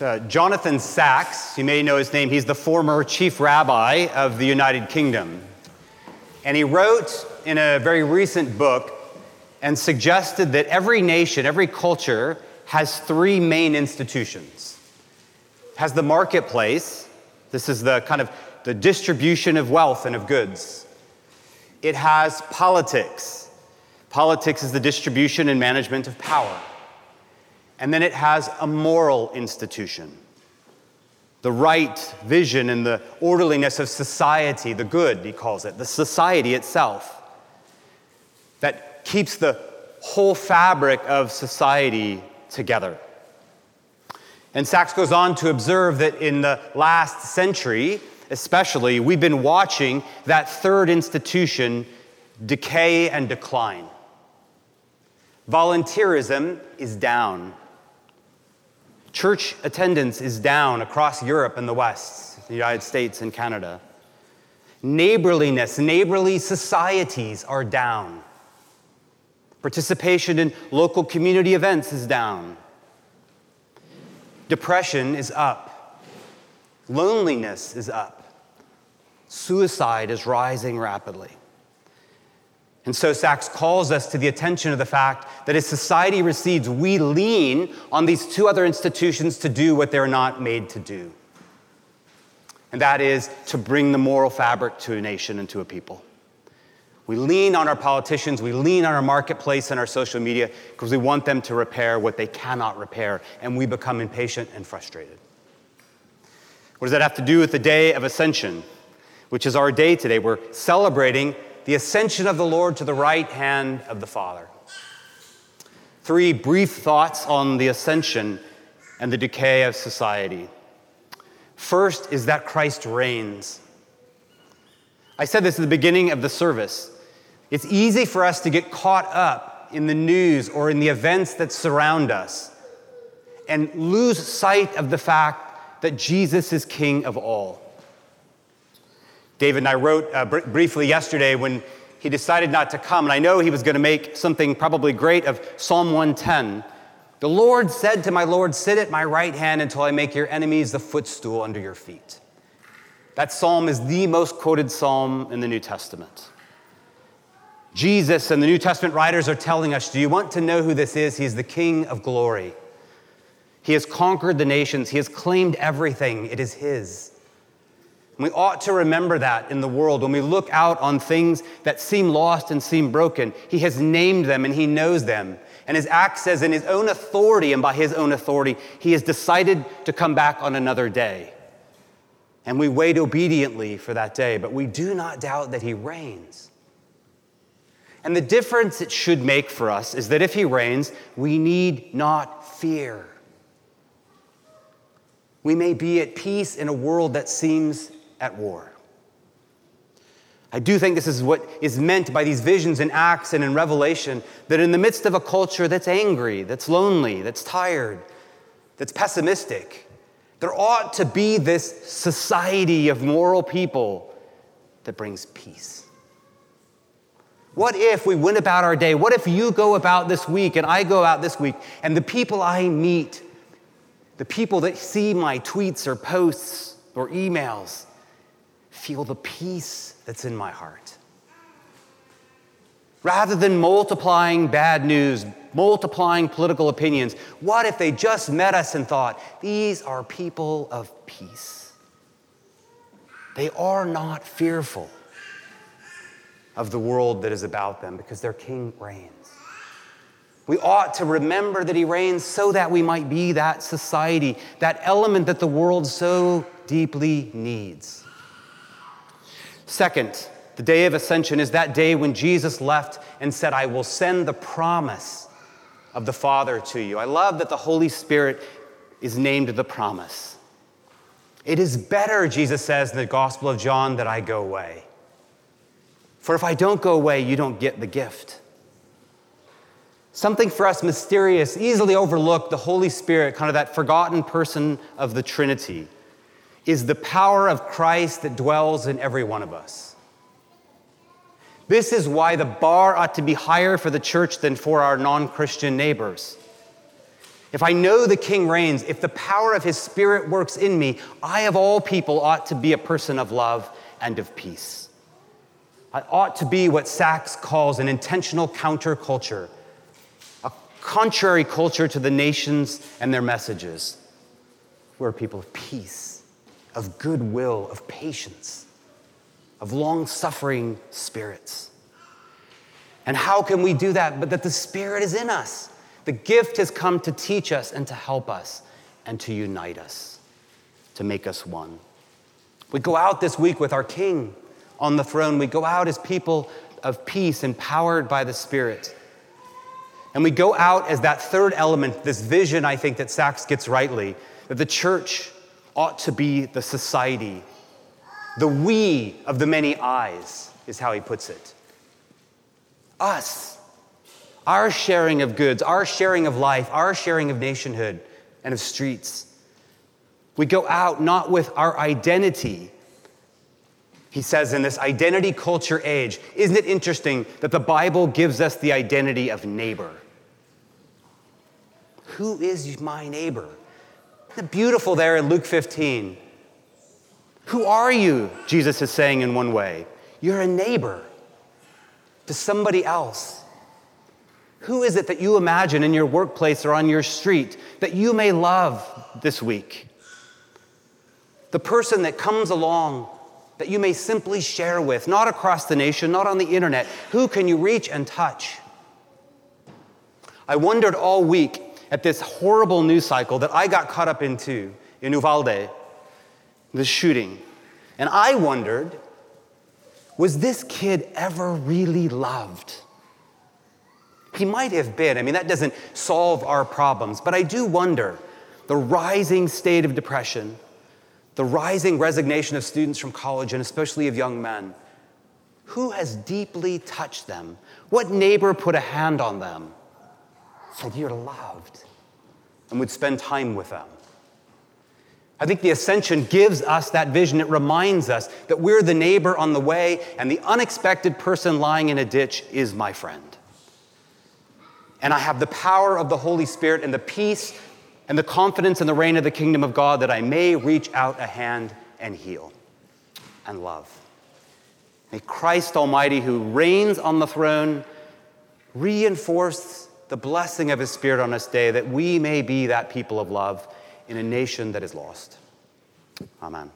Uh, Jonathan Sacks, you may know his name, he's the former chief rabbi of the United Kingdom. And he wrote in a very recent book and suggested that every nation, every culture has three main institutions. It has the marketplace, this is the kind of the distribution of wealth and of goods. It has politics. Politics is the distribution and management of power. And then it has a moral institution the right vision and the orderliness of society, the good, he calls it, the society itself, that keeps the whole fabric of society together. And Sacks goes on to observe that in the last century, especially, we've been watching that third institution decay and decline. Volunteerism is down. Church attendance is down across Europe and the West, the United States and Canada. Neighborliness, neighborly societies are down. Participation in local community events is down. Depression is up. Loneliness is up. Suicide is rising rapidly. And so Sacks calls us to the attention of the fact that as society recedes, we lean on these two other institutions to do what they're not made to do. And that is to bring the moral fabric to a nation and to a people. We lean on our politicians, we lean on our marketplace and our social media because we want them to repair what they cannot repair, and we become impatient and frustrated. What does that have to do with the day of ascension, which is our day today? We're celebrating the ascension of the Lord to the right hand of the Father. Three brief thoughts on the ascension and the decay of society. First is that Christ reigns. I said this at the beginning of the service. It's easy for us to get caught up in the news or in the events that surround us and lose sight of the fact that Jesus is King of all. David and I wrote uh, br- briefly yesterday when he decided not to come, and I know he was going to make something probably great of Psalm 110. The Lord said to my Lord, Sit at my right hand until I make your enemies the footstool under your feet. That psalm is the most quoted psalm in the New Testament. Jesus and the New Testament writers are telling us Do you want to know who this is? He's the King of glory. He has conquered the nations, He has claimed everything, it is His. We ought to remember that in the world when we look out on things that seem lost and seem broken. He has named them and He knows them. And His act says, in His own authority and by His own authority, He has decided to come back on another day. And we wait obediently for that day, but we do not doubt that He reigns. And the difference it should make for us is that if He reigns, we need not fear. We may be at peace in a world that seems at war. I do think this is what is meant by these visions in Acts and in Revelation that in the midst of a culture that's angry, that's lonely, that's tired, that's pessimistic, there ought to be this society of moral people that brings peace. What if we went about our day? What if you go about this week and I go out this week and the people I meet, the people that see my tweets or posts or emails, feel the peace that's in my heart. Rather than multiplying bad news, multiplying political opinions, what if they just met us and thought, these are people of peace? They are not fearful of the world that is about them because their king reigns. We ought to remember that he reigns so that we might be that society, that element that the world so deeply needs. Second, the day of ascension is that day when Jesus left and said, I will send the promise of the Father to you. I love that the Holy Spirit is named the promise. It is better, Jesus says in the Gospel of John, that I go away. For if I don't go away, you don't get the gift. Something for us mysterious, easily overlooked, the Holy Spirit, kind of that forgotten person of the Trinity is the power of Christ that dwells in every one of us. This is why the bar ought to be higher for the church than for our non Christian neighbors. if I know the king reigns, if the power of his spirit works in me, I of all people ought to be a person of love and of peace. I ought to be what Sacks calls an intentional counterculture, a contrary culture to the nations and their messages. We're people of peace, of goodwill, of patience, of long suffering spirits. And how can we do that? But that the Spirit is in us. The gift has come to teach us and to help us and to unite us, to make us one. We go out this week with our King on the throne. We go out as people of peace, empowered by the Spirit. And we go out as that third element, this vision, I think, that Sacks gets rightly, that the church ought to be the society. The we of the many eyes is how he puts it. Us our sharing of goods, our sharing of life, our sharing of nationhood and of streets. We go out not with our identity. He says in this identity culture age, isn't it interesting that the Bible gives us the identity of neighbor? Who is my neighbor? Beautiful there in Luke 15? Who are you? Jesus is saying in one way. You're a neighbor to somebody else. Who is it that you imagine in your workplace or on your street that you may love this week? The person that comes along that you may simply share with, not across the nation, not on the internet. Who can you reach and touch? I wondered all week at this horrible news cycle that I got caught up into in Uvalde, the shooting. And I wondered was this kid ever really loved? He might have been. I mean, that doesn't solve our problems. But I do wonder the rising state of depression, the rising resignation of students from college, and especially of young men. Who has deeply touched them? What neighbor put a hand on them? Said, You're loved, and would spend time with them. I think the ascension gives us that vision. It reminds us that we're the neighbor on the way, and the unexpected person lying in a ditch is my friend and I have the power of the Holy Spirit and the peace and the confidence in the reign of the kingdom of God that I may reach out a hand and heal and love. May Christ Almighty, who reigns on the throne, reinforce the blessing of his Spirit on us day that we may be that people of love in a nation that is lost. Amen.